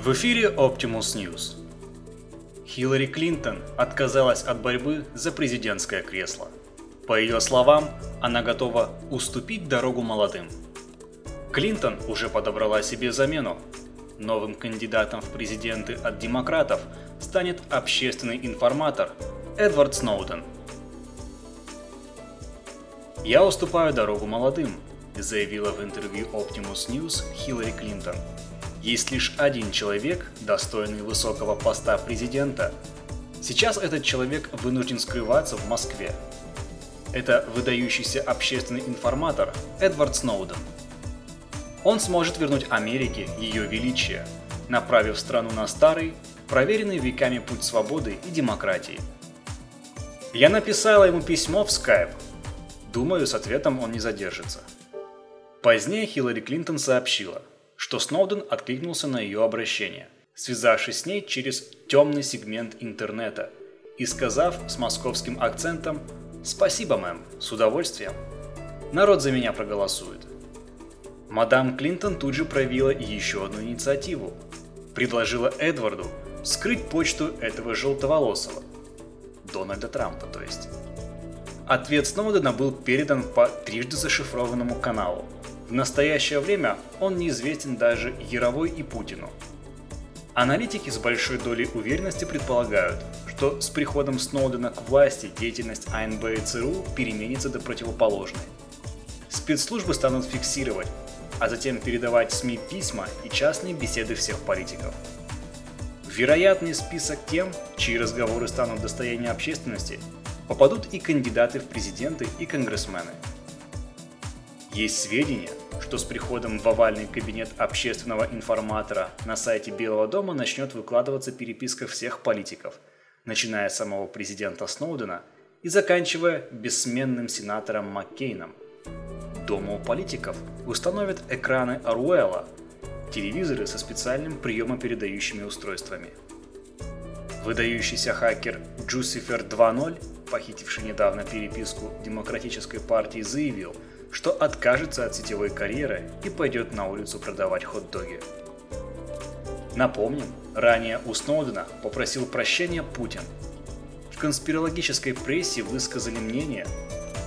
В эфире Optimus News. Хиллари Клинтон отказалась от борьбы за президентское кресло. По ее словам, она готова уступить дорогу молодым. Клинтон уже подобрала себе замену. Новым кандидатом в президенты от демократов станет общественный информатор Эдвард Сноуден. «Я уступаю дорогу молодым», заявила в интервью Optimus News Хиллари Клинтон. Есть лишь один человек, достойный высокого поста президента. Сейчас этот человек вынужден скрываться в Москве. Это выдающийся общественный информатор Эдвард Сноуден. Он сможет вернуть Америке ее величие, направив страну на старый, проверенный веками путь свободы и демократии. Я написала ему письмо в Skype. Думаю, с ответом он не задержится. Позднее Хиллари Клинтон сообщила, что Сноуден откликнулся на ее обращение, связавшись с ней через темный сегмент интернета и сказав с московским акцентом «Спасибо, мэм, с удовольствием. Народ за меня проголосует». Мадам Клинтон тут же проявила еще одну инициативу. Предложила Эдварду скрыть почту этого желтоволосого. Дональда Трампа, то есть. Ответ Сноудена был передан по трижды зашифрованному каналу – в настоящее время он неизвестен даже Яровой и Путину. Аналитики с большой долей уверенности предполагают, что с приходом Сноудена к власти деятельность АНБ и ЦРУ переменится до противоположной. Спецслужбы станут фиксировать, а затем передавать СМИ письма и частные беседы всех политиков. вероятный список тем, чьи разговоры станут достоянием общественности, попадут и кандидаты в президенты и конгрессмены – есть сведения, что с приходом в овальный кабинет общественного информатора на сайте Белого дома начнет выкладываться переписка всех политиков, начиная с самого президента Сноудена и заканчивая бессменным сенатором Маккейном. Дома у политиков установят экраны Оруэлла, телевизоры со специальным приемопередающими устройствами. Выдающийся хакер Джусифер 2.0, похитивший недавно переписку Демократической партии, заявил – что откажется от сетевой карьеры и пойдет на улицу продавать хот-доги. Напомним, ранее у Сноудена попросил прощения Путин. В конспирологической прессе высказали мнение,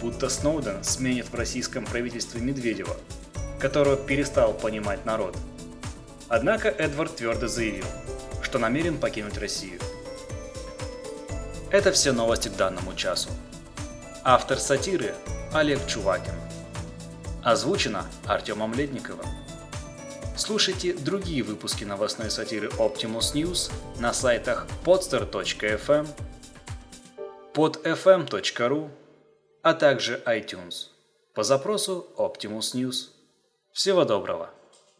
будто Сноуден сменит в российском правительстве Медведева, которого перестал понимать народ. Однако Эдвард твердо заявил, что намерен покинуть Россию. Это все новости к данному часу. Автор сатиры Олег Чувакин. Озвучено Артемом Ледниковым. Слушайте другие выпуски новостной сатиры Optimus News на сайтах podster.fm, podfm.ru, а также iTunes по запросу Optimus News. Всего доброго!